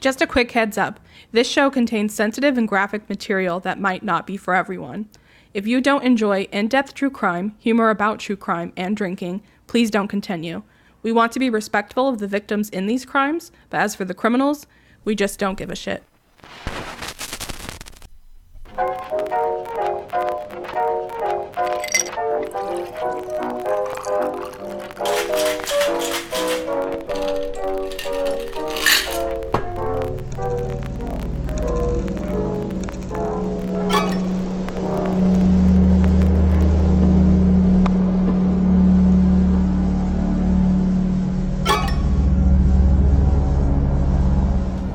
Just a quick heads up this show contains sensitive and graphic material that might not be for everyone. If you don't enjoy in depth true crime, humor about true crime, and drinking, please don't continue. We want to be respectful of the victims in these crimes, but as for the criminals, we just don't give a shit.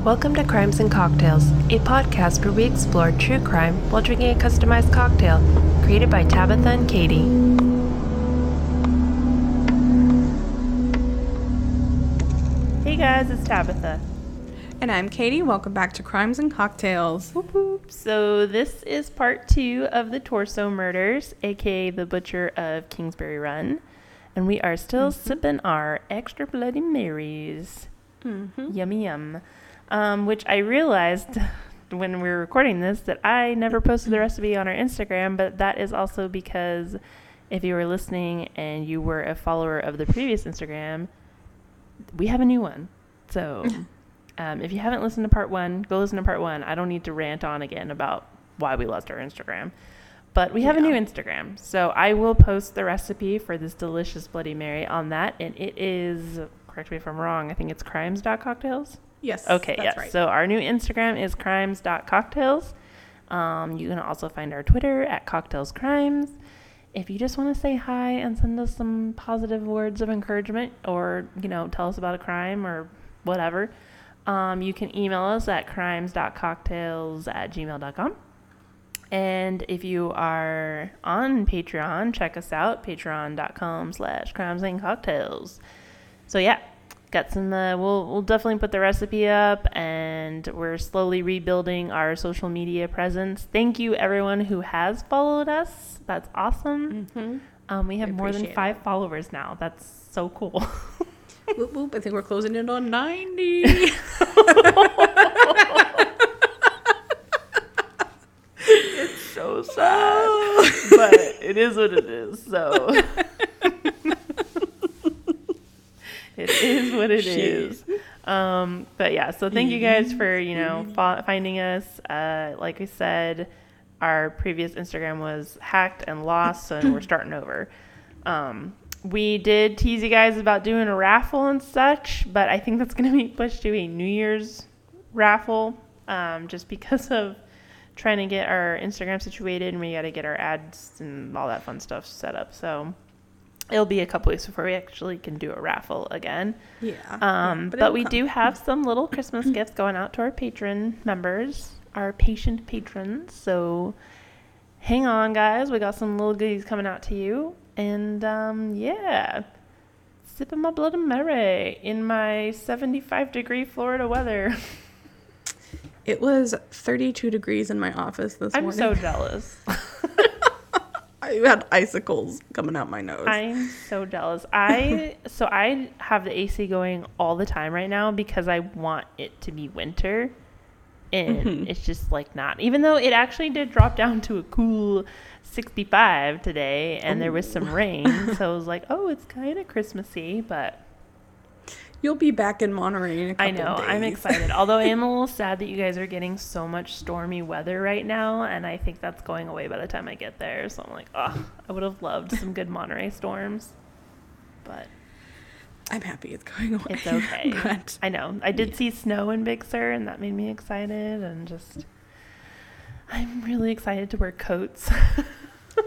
Welcome to Crimes and Cocktails, a podcast where we explore true crime while drinking a customized cocktail created by Tabitha and Katie. Hey guys, it's Tabitha. And I'm Katie. Welcome back to Crimes and Cocktails. Whoop whoop. So, this is part two of the Torso Murders, aka the Butcher of Kingsbury Run. And we are still mm-hmm. sipping our extra Bloody Marys. Mm-hmm. Yummy yum. Um, which I realized when we were recording this that I never posted the recipe on our Instagram, but that is also because if you were listening and you were a follower of the previous Instagram, we have a new one. So um, if you haven't listened to part one, go listen to part one. I don't need to rant on again about why we lost our Instagram. But we have a new Instagram. So I will post the recipe for this delicious Bloody Mary on that. And it is, correct me if I'm wrong, I think it's crimes.cocktails. Yes. Okay, yes. right. So our new Instagram is crimes.cocktails. Um, you can also find our Twitter at cocktailscrimes. If you just want to say hi and send us some positive words of encouragement or, you know, tell us about a crime or whatever, um, you can email us at crimes.cocktails at gmail.com. And if you are on Patreon, check us out, patreon.com slash crimes and cocktails. So yeah, got some, we'll, we'll definitely put the recipe up and we're slowly rebuilding our social media presence. Thank you everyone who has followed us. That's awesome. Mhm. Um, we have We more than five followers now. That's so cool. Whoop, whoop. I think we're closing in on 90. it's so sad. but it is what it is. So it is what it is. Um, but yeah, so thank you guys for you know fo- finding us. Uh, like I said, our previous Instagram was hacked and lost, so we're starting over. Um, we did tease you guys about doing a raffle and such, but I think that's going to be pushed to a New Year's raffle, um, just because of trying to get our Instagram situated and we got to get our ads and all that fun stuff set up. So it'll be a couple weeks before we actually can do a raffle again. yeah. Um, but it'll we come. do have some little Christmas gifts going out to our patron members, our patient patrons. So hang on, guys. We got some little goodies coming out to you. And um, yeah, sipping my Bloody Mary in my 75 degree Florida weather. It was 32 degrees in my office this morning. I'm so jealous. I had icicles coming out my nose. I'm so jealous. I so I have the AC going all the time right now because I want it to be winter. And Mhm. it's just like not. Even though it actually did drop down to a cool 65 today and there was some rain. so I was like, "Oh, it's kind of Christmassy," but You'll be back in Monterey in a couple I know. I'm excited. Although I am a little sad that you guys are getting so much stormy weather right now, and I think that's going away by the time I get there. So I'm like, oh, I would have loved some good Monterey storms, but I'm happy it's going away. it's okay. but I know. I did see snow in Big Sur, and that made me excited, and just I'm really excited to wear coats.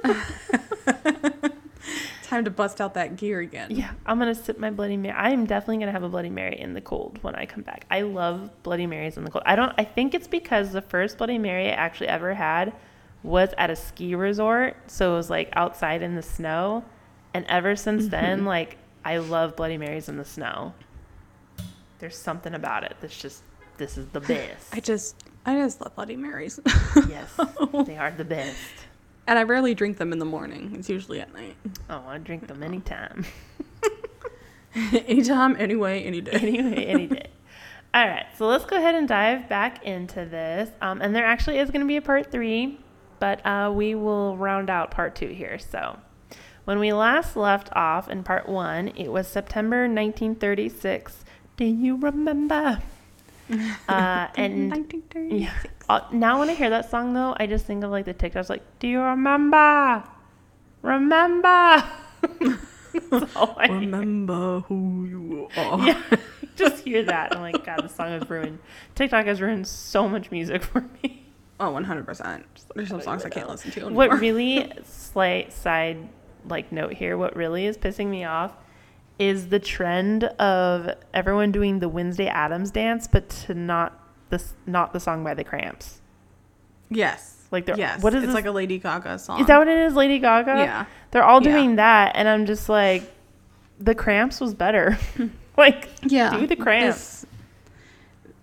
time to bust out that gear again. yeah, I'm gonna sip my Bloody Mary. I'm definitely gonna have a Bloody Mary in the cold when I come back. I love Bloody Marys in the cold. I don't. I think it's because the first Bloody Mary I actually ever had was at a ski resort, so it was like outside in the snow, and ever since mm-hmm. then, like I love Bloody Marys in the snow. There's something about it that's just this is the best. I just I just love Bloody Marys. yes, they are the best. And I rarely drink them in the morning. It's usually at night. Oh, I drink them anytime. Anytime, anyway, any day. anyway, any day. All right, so let's go ahead and dive back into this. Um, and there actually is going to be a part three, but uh, we will round out part two here. So, when we last left off in part one, it was September 1936. Do you remember? Uh, and yeah, uh, now when I hear that song though, I just think of like the TikToks, like, "Do you remember? Remember?" That's all I hear. Remember who you are. Yeah, just hear that. I'm like, God, the song has ruined. TikTok has ruined so much music for me. Oh, 100%. There's some songs I can't listen to Anymore. What really slight side like note here? What really is pissing me off is the trend of everyone doing the Wednesday Addams dance, but to not this not the song by the Cramps. Yes. Like they're yes. what is it's this? like a Lady Gaga song. is that what it is, Lady Gaga? Yeah. They're all Yeah. doing that, and I'm just like, the Cramps was better. like, Yeah. do the Cramps. This-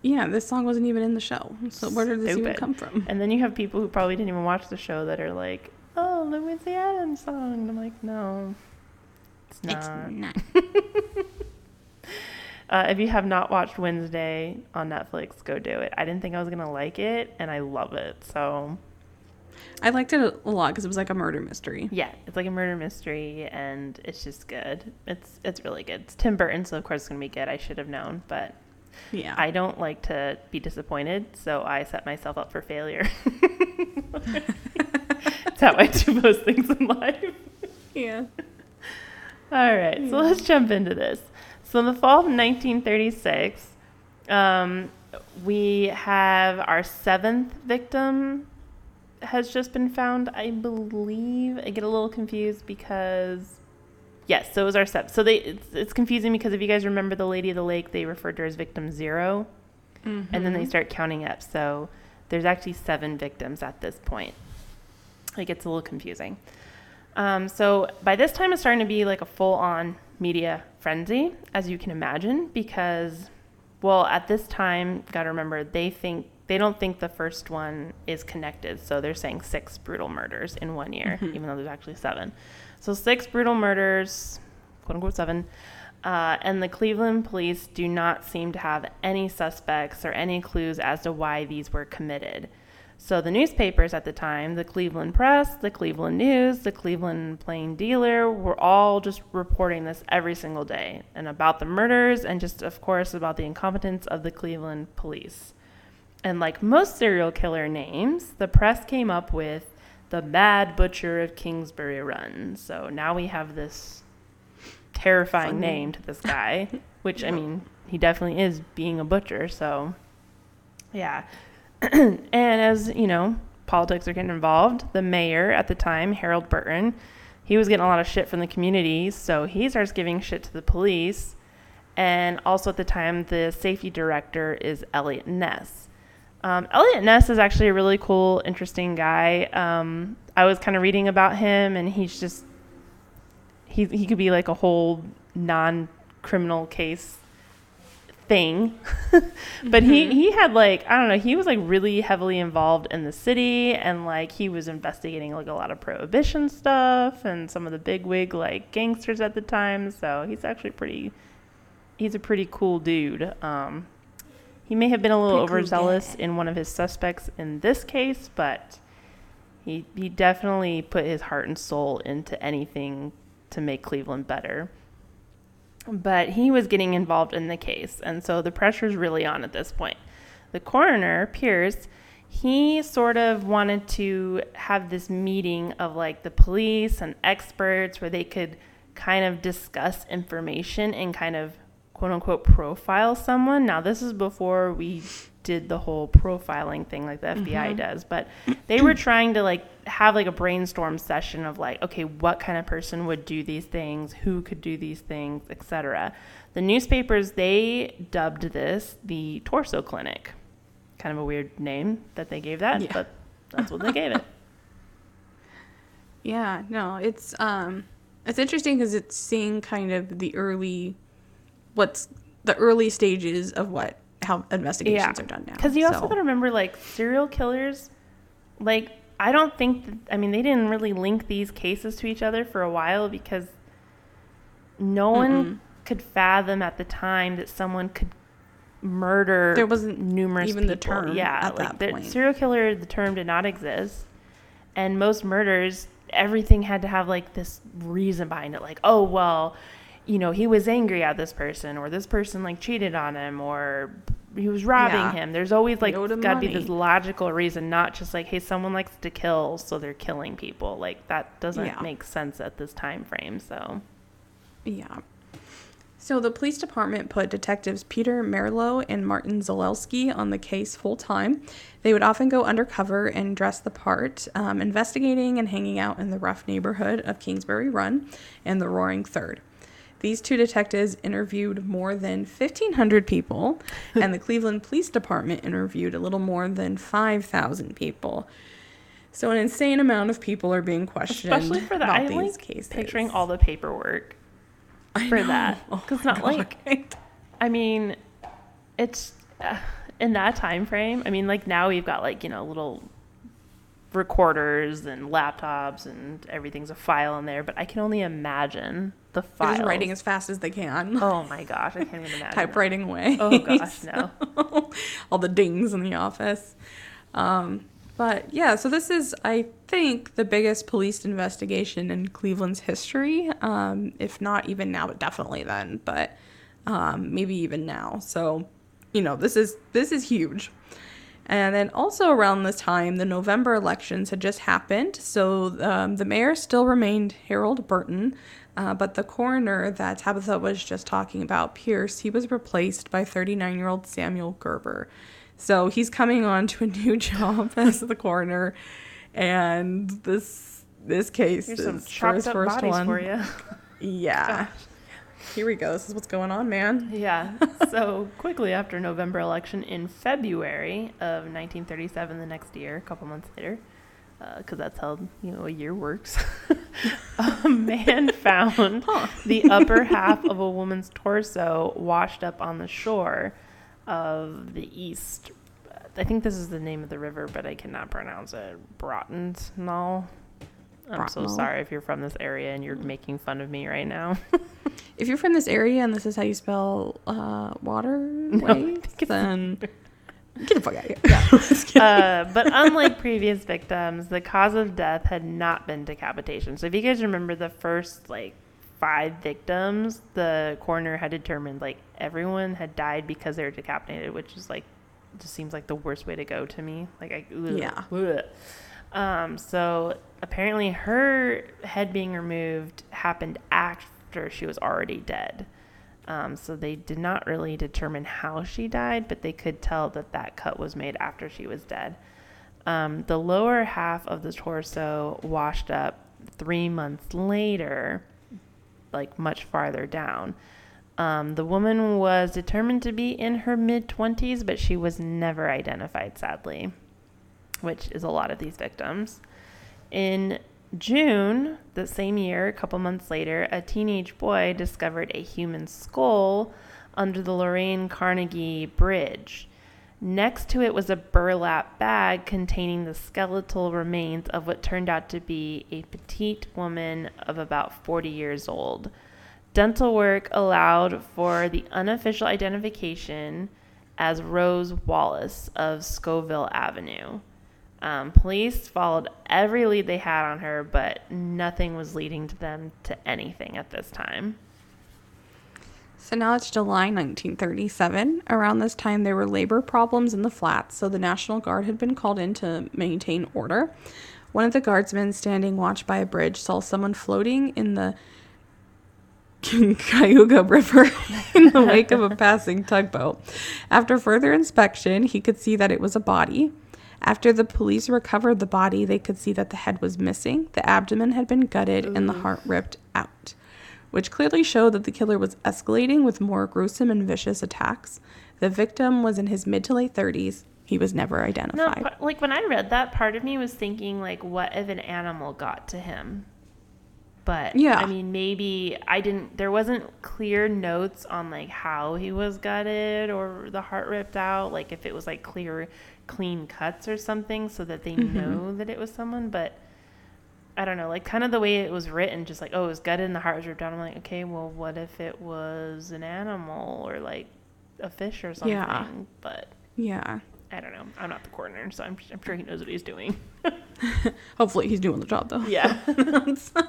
yeah, this song wasn't even in the show. So where did this even come from? And then you have people who probably didn't even watch the show that are like, "Oh, the Wednesday Addams song." And I'm like, "No, it's not." not. Uh, if you have not watched Wednesday on Netflix, go do it. I didn't think I was gonna like it, and I love it. So I liked it a lot because it was like a murder mystery. yeah, it's like a murder mystery, and it's just good. It's it's really good. It's Tim Burton, so of course it's gonna be good. I should have known, but Yeah. I don't like to be disappointed, so I set myself up for failure. That's how I do most things in life. yeah. All right, so let's jump into this. So, in the fall of 1936, um, we have our seventh victim has just been found, I believe. I get a little confused because, yes, so it was our seventh. So they it's, it's confusing because if you guys remember the Lady of the Lake, they referred to her as victim 0 and then they start counting up. So there's actually seven victims at this point. It gets a little confusing. Um, so by this time, it's starting to be like a full on media frenzy, as you can imagine, because, well, at this time, got to remember, they think. They don't think the first one is connected, so they're saying six brutal murders in one year, even though there's actually seven. So six brutal murders, quote unquote seven, uh, and the Cleveland police do not seem to have any suspects or any clues as to why these were committed. So the newspapers at the time, the Cleveland Press, the Cleveland News, the Cleveland Plain Dealer, were all just reporting this every single day and about the murders and just, of course, about the incompetence of the Cleveland police. And like most serial killer names, the press came up with the Mad Butcher of Kingsbury Run. So now we have this terrifying Fun name name. to this guy, which I mean, he definitely is being a butcher. So, yeah. and as you know, politics are getting involved. The mayor at the time, Harold Burton, he was getting a lot of shit from the community, so he starts giving shit to the police. And also at the time, the safety director is Eliot Ness. Um, Eliot Ness is actually a really cool, interesting guy. Um, I was kind of reading about him, and he's just he he could be like a whole non-criminal case thing but he he had like i don't know he was like really heavily involved in the city and like he was investigating like a lot of prohibition stuff and some of the big wig like gangsters at the time so he's actually pretty he's a pretty cool dude um he may have been a little Pretty overzealous guy. in one of his suspects in this case but he he definitely put his heart and soul into anything to make Cleveland better. But he was getting involved in the case, and so the pressure's really on at this point. The coroner, Pearce, he sort of wanted to have this meeting of like the police and experts where they could kind of discuss information and kind of quote unquote profile someone. Now, this is before we did the whole profiling thing like the FBI does, but they were trying to like have like a brainstorm session of like, okay, what kind of person would do these things, who could do these things, etc. The newspapers they dubbed this the torso clinic. Kind of a weird name that they gave that, Yeah. but that's what they gave it. Yeah, no, it's um it's interesting because it's seeing kind of the early what's the early stages of what how investigations are done now. Because you also So- got to remember, like, serial killers, like, I don't think, that, I mean, they didn't really link these cases to each other for a while because no one Mm-mm. could fathom at the time that someone could murder There wasn't numerous even the term yeah at like that the point. serial killer the term did not exist and most murders everything had to have like this reason behind it like oh well you know he was angry at this person or this person like cheated on him or he was robbing Yeah. him there's always like got to be this logical reason not just like hey someone likes to kill so they're killing people like that doesn't Yeah. make sense at this time frame so Yeah. So the police department put detectives Peter Merlo and Martin Zalewski on the case full time. They would often go undercover and dress the part, um, investigating and hanging out in the rough neighborhood of Kingsbury Run and the Roaring Third. These two detectives interviewed more than 1,500 people, and the Cleveland Police Department interviewed a little more than 5,000 people. So an insane amount of people are being questioned especially for that i these like cases. picturing all the paperwork for that. Oh 'Cause my not like- I mean, it's uh, in that time frame. I mean, like now we've got like you know a little recorders and laptops and everything's a file in there. But I can only imagine the They're just writing as fast as they can. oh my gosh, I can't even imagine. that. Typewriting away. Oh gosh, no. All the dings in the office. Um, but yeah, so this is, I think, the biggest police investigation in Cleveland's history. Um, if not even now, but definitely then. But um, maybe even now. So, you know, this is this is huge. And then also around this time, the November elections had just happened. So um, the mayor still remained Harold Burton, uh, but the coroner that Tabitha was just talking about, Pearce, he was replaced by 39 year old Samuel Gerber. So he's coming on to a new job as the coroner. And this this case Here's is some chopped up first bodies one. for you. Yeah. Here we go. This is what's going on, man. Yeah. so quickly after November election in February of 1937, the next year, a couple months later, uh, because that's how you know a year works. a man found Huh. the upper half of a woman's torso washed up on the shore of the east. I think this is the name of the river, but I cannot pronounce it. Broughton's Brotensnall. I'm so sorry if you're from this area and you're making fun of me right now. If you're from this area and this is how you spell uh, waterways, then get the fuck out of here. Yeah. Uh, but unlike previous victims, the cause of death had not been decapitation. So if you guys remember the first like five victims, the coroner had determined like everyone had died because they were decapitated, which is like just seems like the worst way to go to me. Like I ugh, Yeah. ugh. Um, so apparently her head being removed happened after she was already dead. Um, so they did not really determine how she died, but they could tell that that cut was made after she was dead. Um, the lower half of the torso washed up three months later, like much farther down. Um, the woman was determined to be in her mid 20s, but she was never identified, sadly, which is a lot of these victims. In June, the same year, a couple months later, a teenage boy discovered a human skull under the Lorain Carnegie Bridge. Next to it was a burlap bag containing the skeletal remains of what turned out to be a petite woman of about 40 years old. Dental work allowed for the unofficial identification as Rose Wallace of Scoville Avenue. Um, police followed every lead they had on her, but nothing was leading to them to anything at this time. So now it's July 1937. Around this time, there were labor problems in the flats, so the National Guard had been called in to maintain order. One of the guardsmen standing watch by a bridge saw someone floating in the Cuyahoga River in the wake of a passing tugboat. After further inspection, he could see that it was a body. After the police recovered the body, they could see that the head was missing, the abdomen had been gutted, and the heart ripped out, which clearly showed that the killer was escalating with more gruesome and vicious attacks. The victim was in his mid to late 30s. He was never identified. but, like when I read that, part of me was thinking like, what if an animal got to him? But Yeah. I mean, maybe I didn't. There wasn't clear notes on like how he was gutted or the heart ripped out. Like if it was like clear, clean cuts or something, so that they know that it was someone. But I don't know, like kind of the way it was written, just like oh, it was gutted and the heart was ripped out. I'm like, okay, well, what if it was an animal or like a fish or something. Yeah. But Yeah. I don't know. I'm not the coroner, so I'm, I'm sure he knows what he's doing. Hopefully he's doing the job though. Yeah. so,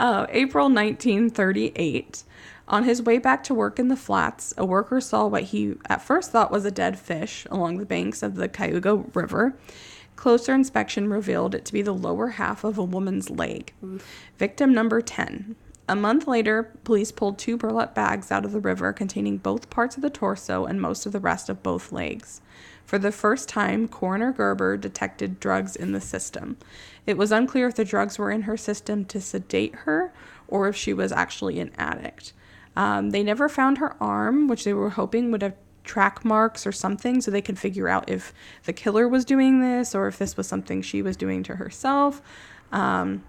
uh, April 1938. On his way back to work in the flats, a worker saw what he at first thought was a dead fish along the banks of the Cuyahoga River. Closer inspection revealed it to be the lower half of a woman's leg. Victim number 10. A month later, police pulled two burlap bags out of the river containing both parts of the torso and most of the rest of both legs. For the first time, Coroner Gerber detected drugs in the system. It was unclear if the drugs were in her system to sedate her or if she was actually an addict. Um, they never found her arm, which they were hoping would have track marks or something so they could figure out if the killer was doing this or if this was something she was doing to herself. Um,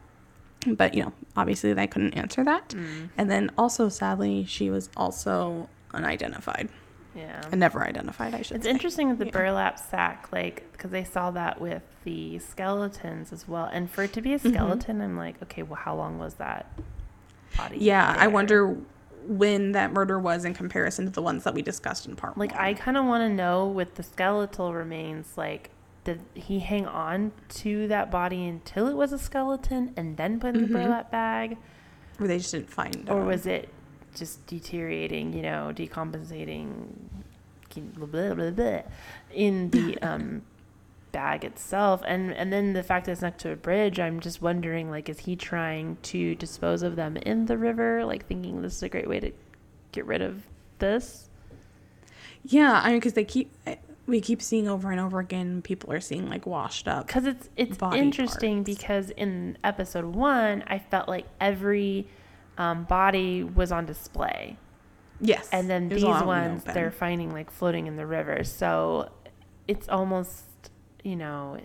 but, you know, obviously they couldn't answer that. And then also, sadly, she was also unidentified. yeah. And never identified, I should It's say. interesting with the Yeah. burlap sack, like, because they saw that with the skeletons as well. And for it to be a Mm-hmm. skeleton, I'm like, okay, well, how long was that body? Yeah, I wonder when that murder was in comparison to the ones that we discussed in part Like, one. I kind of want to know with the skeletal remains, like, did he hang on to that body until it was a skeleton and then put in Mm-hmm. the burlap bag? or they just didn't find Or um, was it just deteriorating, you know, decompensating blah, blah, blah, blah, in the um, bag itself? And and then the fact that it's next to a bridge, I'm just wondering, like, is he trying to dispose of them in the river, like thinking this is a great way to get rid of this? Yeah, I mean, because they keep we keep seeing over and over again. People are seeing like washed up. Because it's it's interesting parts. because in episode one, I felt like every um, body was on display. Yes, and then these all out in the ones open. they're finding like floating in the river so it's almost you know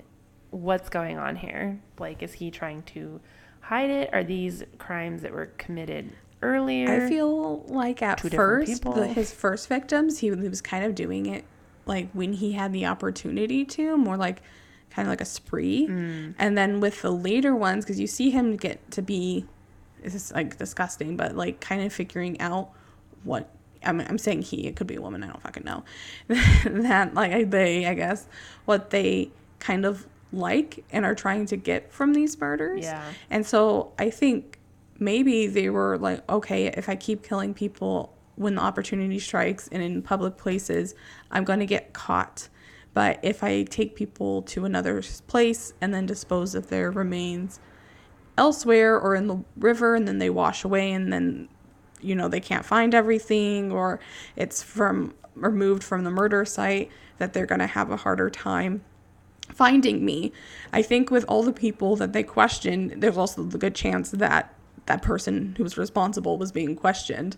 what's going on here like is he trying to hide it are these crimes that were committed earlier I feel like at first, the, his first victims, he was kind of doing it like when he had the opportunity to, more like kind of like a spree. Mm. And then with the later ones, because you see him get to be, this is like disgusting, but like kind of figuring out what. I'm, I'm saying he, it could be a woman, I don't fucking know. that, like, they, I guess, what they kind of like and are trying to get from these murders. Yeah. And so I think maybe they were like, okay, if I keep killing people when the opportunity strikes and in public places, I'm going to get caught. But if I take people to another place and then dispose of their remains elsewhere or in the river and then they wash away and then you know they can't find everything or it's from removed from the murder site that they're going to have a harder time finding me. I think with all the people that they questioned, there's also the good chance that that person who was responsible was being questioned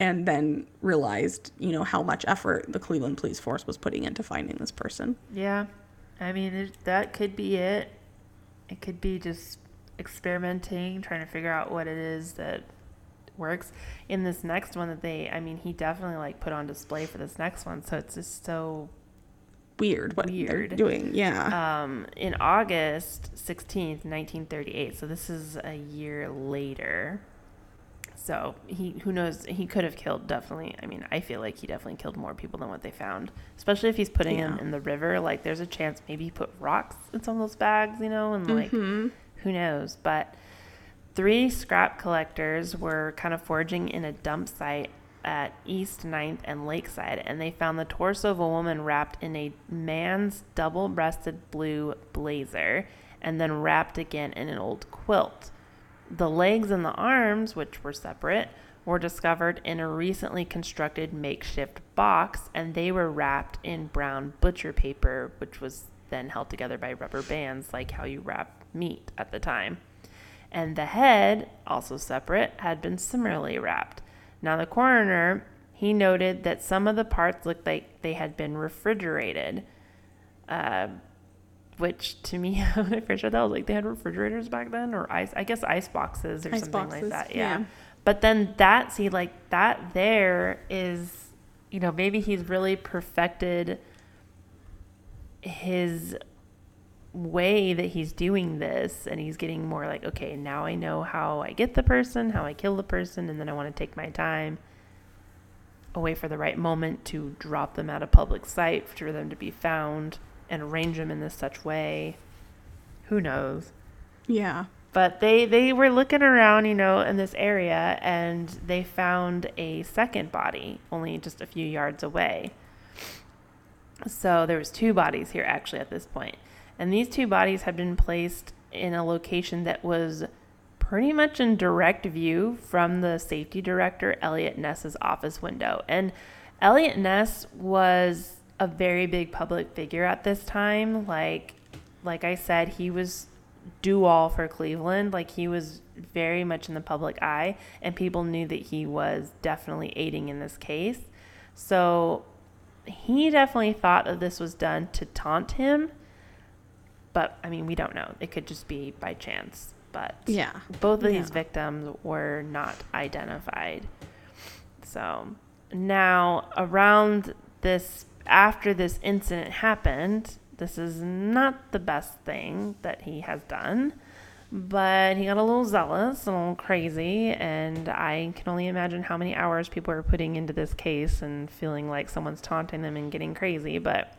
and then realized, you know, how much effort the Cleveland police force was putting into finding this person. yeah i mean that could be it it could be just experimenting trying to figure out what it is that works in this next one that they i mean he definitely like put on display for this next one so it's just so Weird what Weird. doing. Yeah. um, in August 16th, 1938. So this is a year later. So he, who knows, he could have killed definitely. I mean, I feel like he definitely killed more people than what they found, especially if he's putting them Yeah. in the river. Like, there's a chance maybe he put rocks in some of those bags, you know, and like, Mhm. who knows. But three scrap collectors were kind of foraging in a dump site at East 9th and Lakeside, and they found the torso of a woman wrapped in a man's double breasted blue blazer and then wrapped again in an old quilt. The legs and the arms, which were separate, were discovered in a recently constructed makeshift box, and they were wrapped in brown butcher paper, which was then held together by rubber bands, like how you wrap meat at the time. And the head, also separate, had been similarly wrapped. Now, the coroner, he noted that some of the parts looked like they had been refrigerated. Uh, which to me, when I first read that, I was like, they had refrigerators back then, or ice, I guess ice boxes or Ice something like that. Yeah. yeah. But then that, see, like that there is, you know, maybe he's really perfected his way that he's doing this and he's getting more like okay now i know how i get the person how i kill the person and then i want to take my time a wait for the right moment to drop them out of public sight for them to be found and arrange them in this such way. Who knows? Yeah. But they they were looking around, you know, in this area and they found a second body only just a few yards away. So there was two bodies here actually at this point. And these two bodies had been placed in a location that was pretty much in direct view from the safety director Eliot Ness's office window. And Eliot Ness was a very big public figure at this time. Like like I said, he was do all for Cleveland. Like he was very much in the public eye, and people knew that he was definitely aiding in this case. So he definitely thought that this was done to taunt him. But I mean, we don't know. It could just be by chance. But Yeah. both of Yeah. these victims were not identified. So now, around this, after this incident happened, this is not the best thing that he has done, but he got a little zealous, a little crazy, and I can only imagine how many hours people are putting into this case and feeling like someone's taunting them and getting crazy. But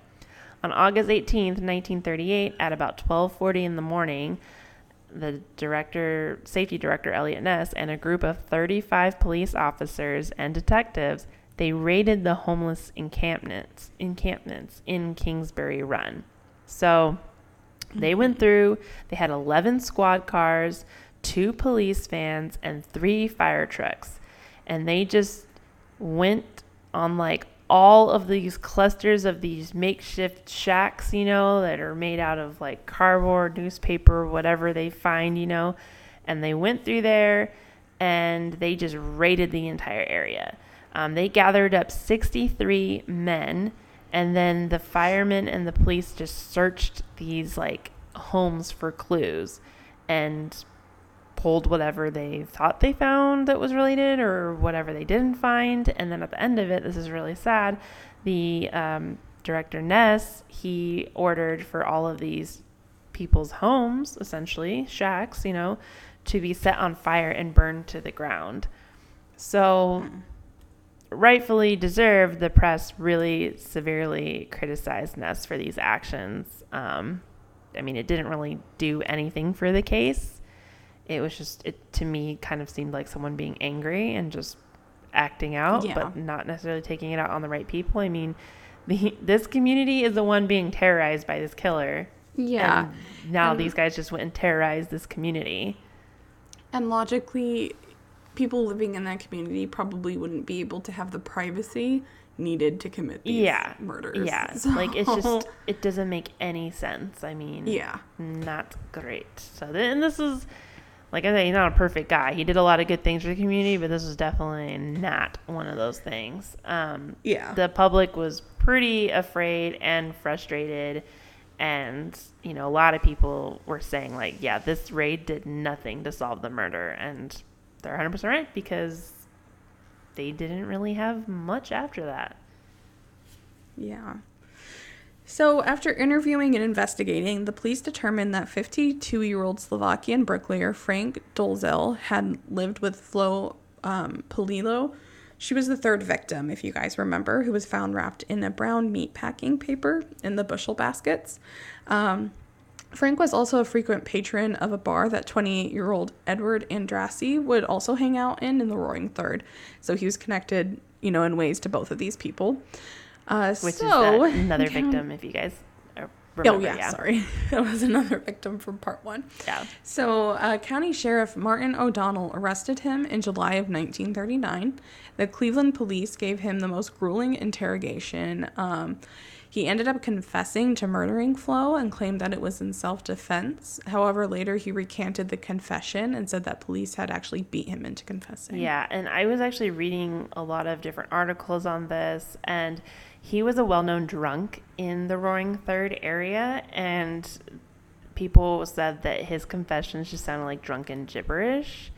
on August 18th, 1938, at about 12:40 in the morning, the director, safety director Eliot Ness, and a group of 35 police officers and detectives, they raided the homeless encampments, encampments in Kingsbury Run. So they went through. They had 11 squad cars, two police vans, and three fire trucks, and they just went on like all of these clusters of these makeshift shacks, you know, that are made out of like cardboard, newspaper, whatever they find, you know. And they went through there and they just raided the entire area. Um, they gathered up 63 men, and then the firemen and the police just searched these like homes for clues and pulled whatever they thought they found that was related or whatever they didn't find. And then at the end of it, this is really sad. The um, director Ness he ordered for all of these people's homes, essentially shacks, you know, to be set on fire and burned to the ground. So, rightfully deserved, the press really severely criticized Ness for these actions. Um, I mean, it didn't really do anything for the case. It was just, it to me kind of seemed like someone being angry and just acting out, Yeah. but not necessarily taking it out on the right people. I mean, the, this community is the one being terrorized by this killer. Yeah. And now And- these guys just went and terrorized this community. And logically, people living in that community probably wouldn't be able to have the privacy needed to commit these yeah murders. yeah So- like it's just it doesn't make any sense i mean yeah. not great so then this is like i said, he's not a perfect guy he did a lot of good things for the community but this was definitely not one of those things um Yeah. the public was pretty afraid and frustrated and you know a lot of people were saying like yeah this raid did nothing to solve the murder and they're 100% right because they didn't really have much after that Yeah. So, after interviewing and investigating, the police determined that 52 year old Slovakian bricklayer Frank Dolezal had lived with Flo um. She was the third victim, if you guys remember, who was found wrapped in a brown meat packing paper in the bushel baskets. Um, Frank was also a frequent patron of a bar that 28 year old Edward Andrassy would also hang out in in the Roaring Third. So he was connected, you know, in ways to both of these people. Uh, which so, is another yeah. victim if you guys uh, Oh remember yeah, sorry, that was another victim from part one. yeah So, uh, County Sheriff Martin O'Donnell arrested him in July of 1939. The Cleveland police gave him the most grueling interrogation. Um, he ended up confessing to murdering Flo and claimed that it was in self defense. However, later he recanted the confession and said that police had actually beat him into confessing. Yeah, and I was actually reading a lot of different articles on this, and he was a well known drunk in the Roaring Third area, and people said that his confessions just sounded like drunken gibberish.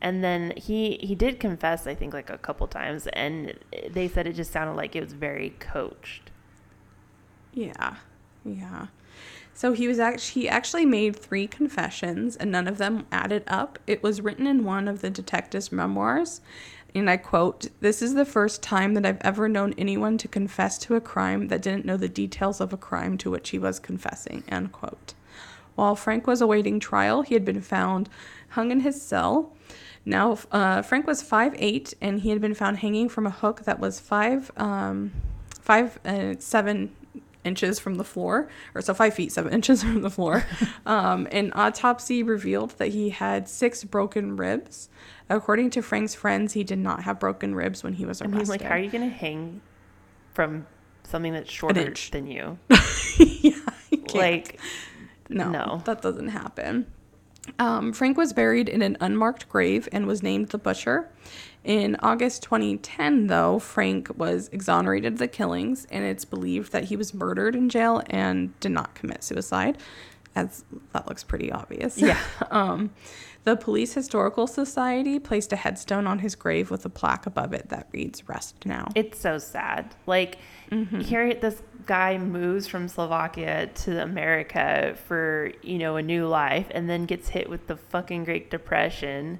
And then he he did confess, I think, like a couple times, and they said it just sounded like it was very coached. Yeah. Yeah. So he was actually he actually made three confessions and none of them added up. It was written in one of the detective's memoirs. And I quote, This is the first time that I've ever known anyone to confess to a crime that didn't know the details of a crime to which he was confessing. End quote. While Frank was awaiting trial, he had been found hung in his cell. Now, uh, Frank was 5'8 and he had been found hanging from a hook that was 5, um, five uh, 7 inches from the floor, or so 5 feet 7 inches from the floor. Um, an autopsy revealed that he had six broken ribs. According to Frank's friends, he did not have broken ribs when he was I arrested. mean, like, how are you going to hang from something that's shorter than you? yeah, you. Like, No, No. that doesn't happen. Um, Frank was buried in an unmarked grave and was named the Butcher. In August 2010, though, Frank was exonerated of the killings, and it's believed that he was murdered in jail and did not commit suicide, as that looks pretty obvious. Yeah. um, the Police Historical Society placed a headstone on his grave with a plaque above it that reads "Rest now." it's so sad. Like, here this guy moves from Slovakia to America for, you know, a new life and then gets hit with the fucking Great Depression.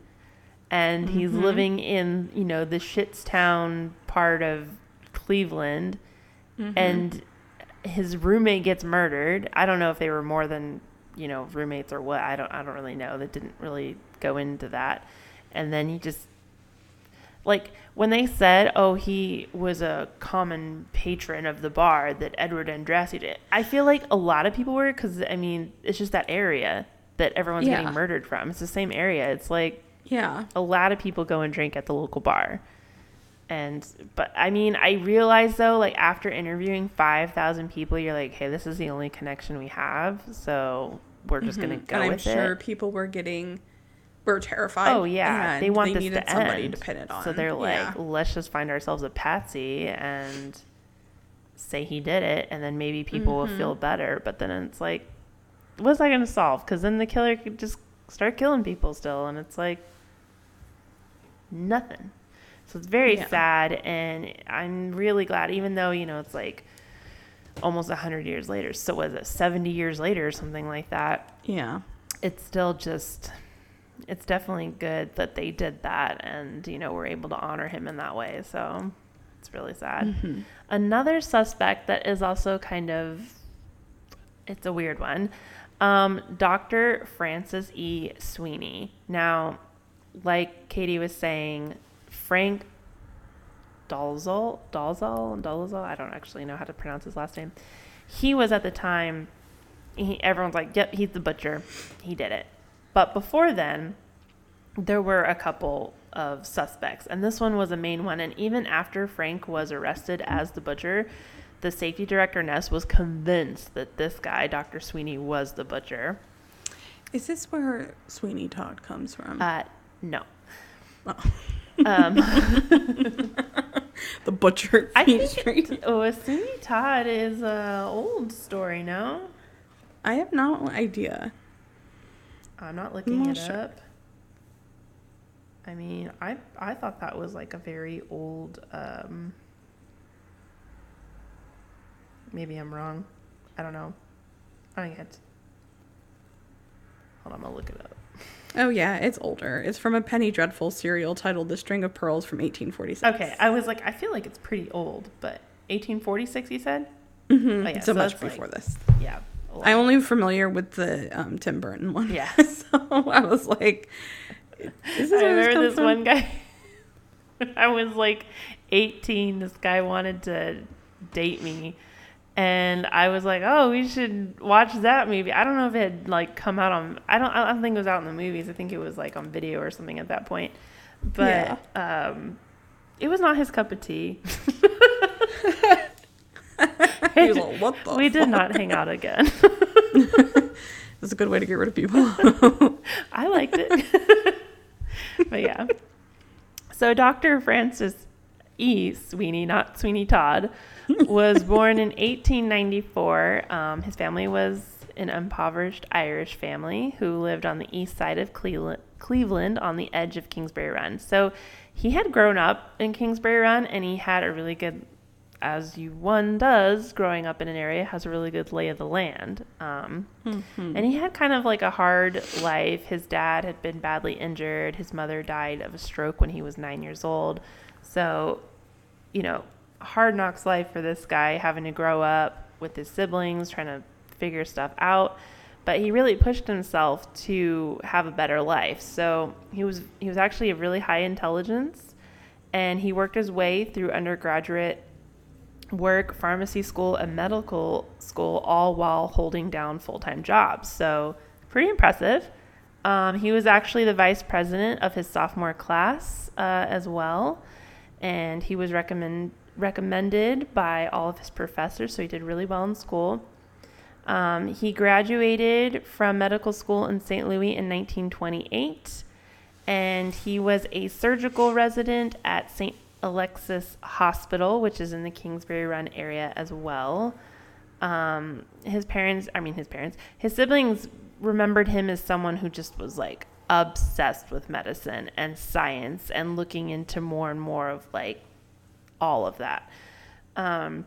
And he's mm-hmm. living in, you know, the Shitstown part of Cleveland. Mm-hmm. And his roommate gets murdered. I don't know if they were more than, you know, roommates or what. I don't I don't really know. That didn't really go into that. And then he just like when they said, "Oh, he was a common patron of the bar that Edward Andrassy did," I feel like a lot of people were because I mean, it's just that area that everyone's Yeah. getting murdered from. It's the same area. It's like Yeah. a lot of people go and drink at the local bar. And but I mean, I realize though, like after interviewing five thousand people, you're like, hey, this is the only connection we have, so we're just gonna go and I'm sure it. people were getting were terrified. Oh yeah, they want this needed to somebody end. to pin it on. So they're like, Yeah. let's just find ourselves a patsy and say he did it, and then maybe people will feel Mm-hmm. better. But then it's like, what's that going to solve? Because then the killer could just start killing people still, and it's like nothing. So it's very Yeah. sad, and I'm really glad, even though you know it's like almost hundred years later. So was it seventy years later or something like that? yeah. it's still just it's definitely good that they did that and you know we're able to honor him in that way so it's really sad another suspect that is also kind of it's a weird one um, dr francis e sweeney now like katie was saying frank dalzell dalzell dalzell i don't actually know how to pronounce his last name he was at the time he, everyone's like, yep, he's the butcher. He did it. But before then, there were a couple of suspects, and this one was a main one. And even after Frank was arrested as the butcher, the safety director Ness was convinced that this guy, Dr. Sweeney, was the butcher. Is this where Sweeney Todd comes from? Uh, no. Oh. Um, the butcher I think Street. oh, Sweeney Todd is a old story, no? I have no idea. I'm not looking not it sure. up. I mean, I I thought that was like a very old. Um, maybe I'm wrong. I don't know. I think it's. Hold on, I'll look it up. Oh yeah, it's older. It's from a Penny Dreadful serial titled "The String of Pearls" from 1846. Okay, I was like, I feel like it's pretty old, but 1846, you said? hmm Oh, yeah, so, so much that's like- before this. Yeah. I'm only familiar with the um, Tim Burton one. Yeah. so I was like, "Is this I remember this from?" one guy. I was like 18. This guy wanted to date me, and I was like, "Oh, we should watch that movie." I don't know if it had like come out on. I don't. I don't think it was out in the movies. I think it was like on video or something at that point. But um, it was not his cup of tea. He was like, "What the we did not hang out again. That's a good way to get rid of people. I liked it. but yeah. So Dr. Francis E. Sweeney, not Sweeney Todd, was born in 1894. Um, his family was an impoverished Irish family who lived on the east side of Cleveland, Cleveland on the edge of Kingsbury Run. So he had grown up in Kingsbury Run and he had a really good as you one does growing up in an area, has a really good lay of the land. Um, Mm-hmm. and he had kind of like a hard life. His dad had been badly injured. His mother died of a stroke when he was nine years old. So, you know, hard knocks life for this guy having to grow up with his siblings, trying to figure stuff out. But he really pushed himself to have a better life. So he was he was actually of really high intelligence, and he worked his way through undergraduate work, pharmacy school, and medical school, all while holding down full time jobs. So, pretty impressive. Um, he was actually the vice president of his sophomore class uh, as well, and he was recommend, recommended by all of his professors, so he did really well in school. Um, he graduated from medical school in St. Louis in 1928, and he was a surgical resident at St. Alexis Hospital, which is in the Kingsbury Run area as well. Um, his parents, I mean, his parents, his siblings remembered him as someone who just was like obsessed with medicine and science and looking into more and more of like all of that. Um,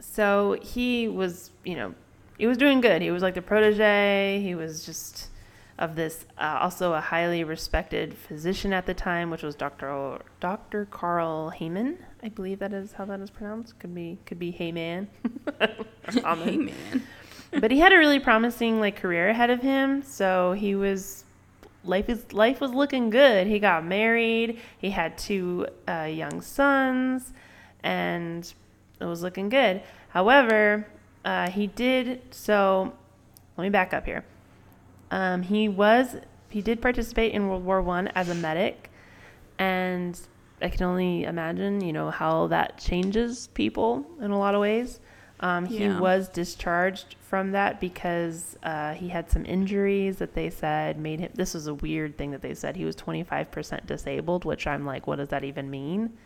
so he was, you know, he was doing good. He was like the protege. He was just of this uh, also a highly respected physician at the time, which was Dr. Dr. Carl Heyman. I believe that is how that is pronounced. Could be could be Heyman. Hey man. but he had a really promising like career ahead of him. So he was life is life was looking good. He got married. He had two uh, young sons, and it was looking good. However, uh, he did so. Let me back up here. Um, he was he did participate in World War One as a medic, and I can only imagine you know how that changes people in a lot of ways. Um, he Yeah. was discharged from that because uh, he had some injuries that they said made him. This was a weird thing that they said he was twenty five percent disabled, which I'm like, what does that even mean?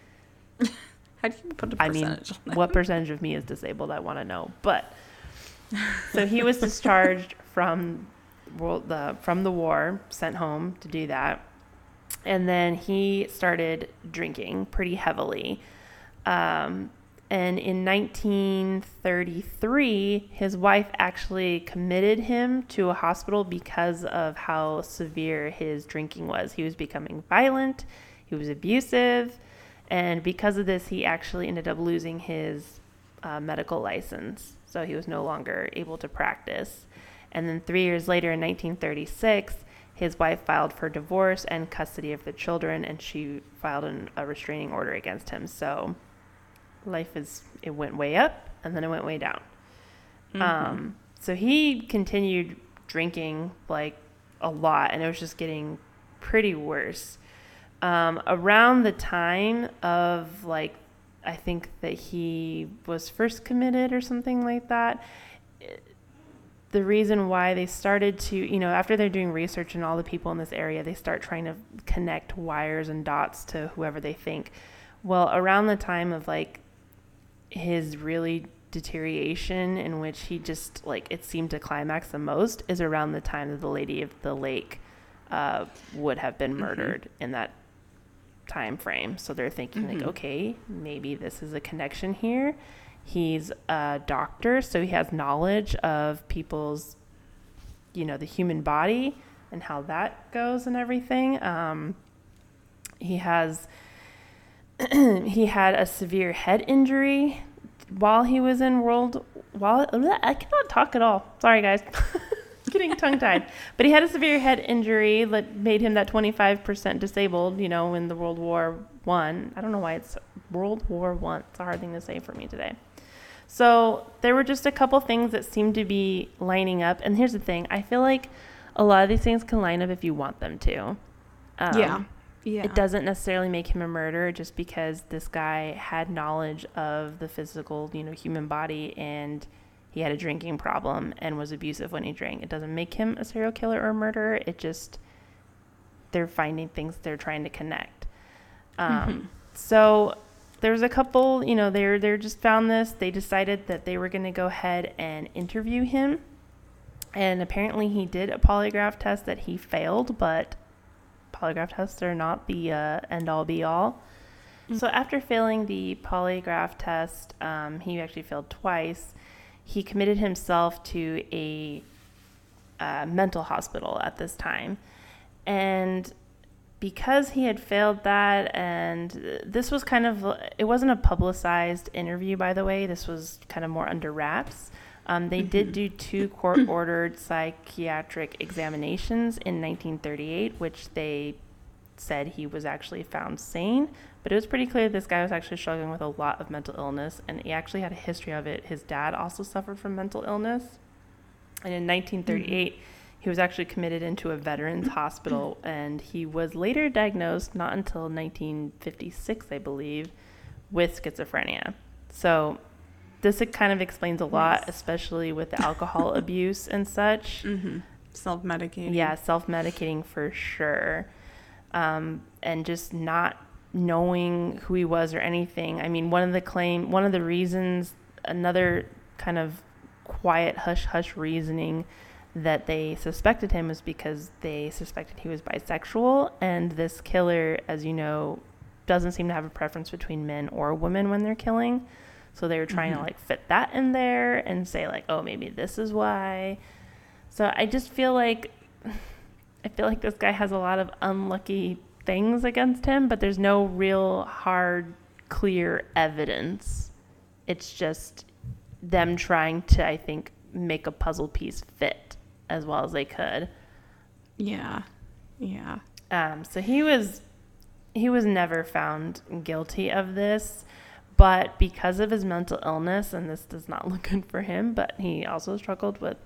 How do you put a I mean, percentage on that? what percentage of me is disabled? I want to know. But so he was discharged from world the from the war, sent home to do that, and then he started drinking pretty heavily. Um, and in 1933, his wife actually committed him to a hospital because of how severe his drinking was. He was becoming violent, he was abusive, and because of this, he actually ended up losing his uh, medical license. So he was no longer able to practice. And then three years later, in 1936, his wife filed for divorce and custody of the children, and she filed an, a restraining order against him. So life is, it went way up and then it went way down. Um, so he continued drinking like a lot, and it was just getting pretty worse. Um, around the time of like, I think that he was first committed or something like that. it- The reason why they started to, you know, after they're doing research and all the people in this area, they start trying to connect wires and dots to whoever they think. Well, around the time of like his really deterioration in which he just like it seemed to climax the most is around the time that the lady of the lake uh, would have been murdered in that time frame. So they're thinking like okay maybe this is a connection here. He's a doctor so he has knowledge of people's you know the human body and how that goes and everything. Um, he has he had a severe head injury while he was in world while I cannot talk at all. Sorry guys. Getting tongue tied. But he had a severe head injury that made him that 25% disabled, you know, in the World War 1. I don't know why it's World War 1. It's a hard thing to say for me today. So, there were just a couple things that seemed to be lining up. And here's the thing, I feel like a lot of these things can line up if you want them to. Um, yeah. Yeah. it doesn't necessarily make him a murderer just because this guy had knowledge of the physical, you know, human body and he had a drinking problem and was abusive when he drank. It doesn't make him a serial killer or a murderer. It just they're finding things they're trying to connect. Um, So there's a couple, you know, they're they're just found this. They decided that they were going to go ahead and interview him, and apparently he did a polygraph test that he failed, but polygraph tests are not the uh, end all be all. So after failing the polygraph test, um, he actually failed twice. He committed himself to a uh, mental hospital at this time, and because he had failed that, and this was kind of it wasn't a publicized interview, by the way. This was kind of more under wraps. Um, they did do two court ordered psychiatric examinations in 1938, which they said he was actually found sane. But it was pretty clear this guy was actually struggling with a lot of mental illness, and he actually had a history of it. His dad also suffered from mental illness. And in 1938, he was actually committed into a veterans hospital, and he was later diagnosed, not until 1956, I believe, with schizophrenia. So this kind of explains a lot, especially with the alcohol abuse and such. Mm-hmm. Self medicating. Yeah, self medicating for sure. Um, and just not knowing who he was or anything. I mean, one of the claim, one of the reasons, another kind of quiet hush hush reasoning that they suspected him was because they suspected he was bisexual. And this killer, as you know, doesn't seem to have a preference between men or women when they're killing. So they were trying Mm-hmm. to like fit that in there and say like, oh, maybe this is why. So I just feel like I feel like this guy has a lot of unlucky things against him, but there's no real hard, clear evidence. It's just them trying to, I think, make a puzzle piece fit as well as they could. Yeah. Yeah. Um, so he was he was never found guilty of this, but because of his mental illness, and this does not look good for him, but he also struggled with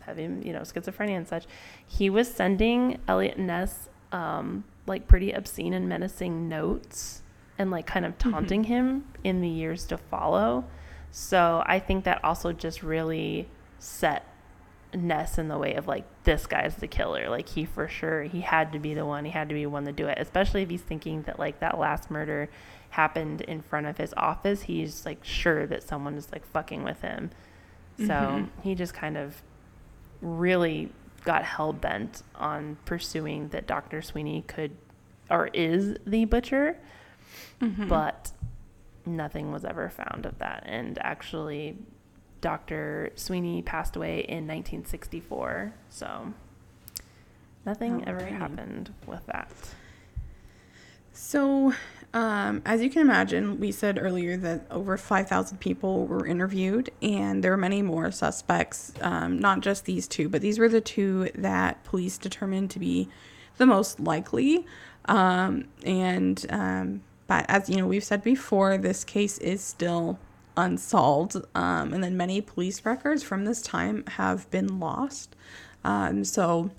having you know schizophrenia and such. He was sending Eliot Ness um, like pretty obscene and menacing notes and like kind of taunting him in the years to follow. So I think that also just really set Ness in the way of like this guy's the killer. Like he for sure he had to be the one. He had to be the one to do it. Especially if he's thinking that like that last murder happened in front of his office. He's like sure that someone is like fucking with him. So Mhm. he just kind of really got hell bent on pursuing that Dr. Sweeney could or is the butcher, Mhm. but nothing was ever found of that. And actually, Dr. Sweeney passed away in 1964. So nothing ever happened with that. So, um, as you can imagine, we said earlier that over 5,000 people were interviewed, and there were many more suspects, um, not just these two, but these were the two that police determined to be the most likely. Um, and, um, but as you know, we've said before, this case is still unsolved. Um, and then many police records from this time have been lost. Um, so,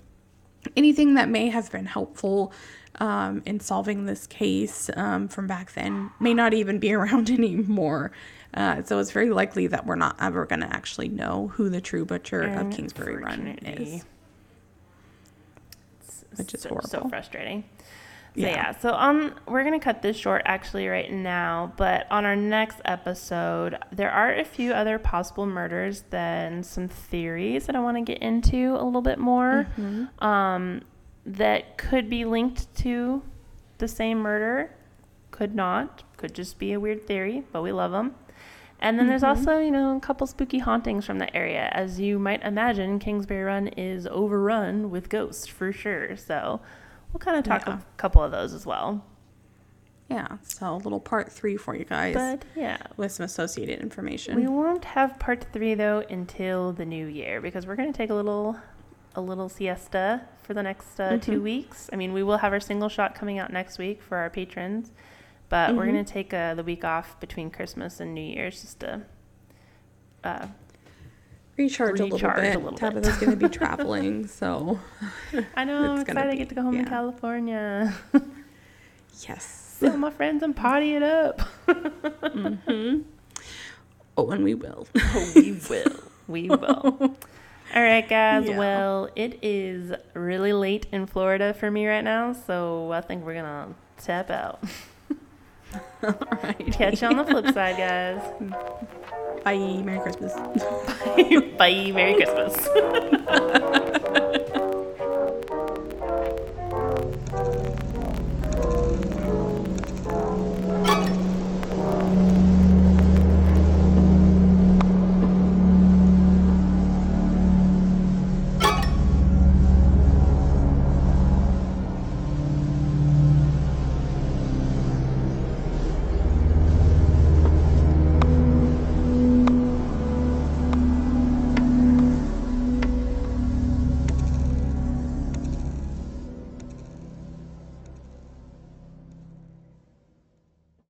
anything that may have been helpful um, in solving this case um, from back then may not even be around anymore. Uh, so it's very likely that we're not ever going to actually know who the true butcher of Kingsbury Run is. Which is so, So frustrating. So Yeah. yeah. so on we're gonna cut this short actually right now, but on our next episode, there are a few other possible murders than some theories that I want to get into a little bit more. Um, that could be linked to the same murder, could not, could just be a weird theory, but we love them. And then there's mm-hmm. also, you know, a couple spooky hauntings from the area. As you might imagine, Kingsbury Run is overrun with ghosts for sure. So we'll kind of talk Yeah. a couple of those as well. Yeah, so a little part three for you guys But yeah, with some associated information. we won't have part three though until the new year because we're going to take a little a little siesta for the next uh, two weeks. I mean, we will have our single shot coming out next week for our patrons, but we're going to take uh, the week off between Christmas and New Year's just to uh, recharge, a little recharge a bit. little bit. Tabitha's going to be traveling, so I know. I'm excited to be- get to go home to yeah. California. yes. See all my friends and party it up. mhm Oh, and we will. oh, we will. We will. All right, guys. Yeah. Well, it is really late in Florida for me right now, so I think we're gonna tap out. All right. Catch you on the flip side, guys. Bye. Merry Christmas. Bye. Bye. Merry Christmas.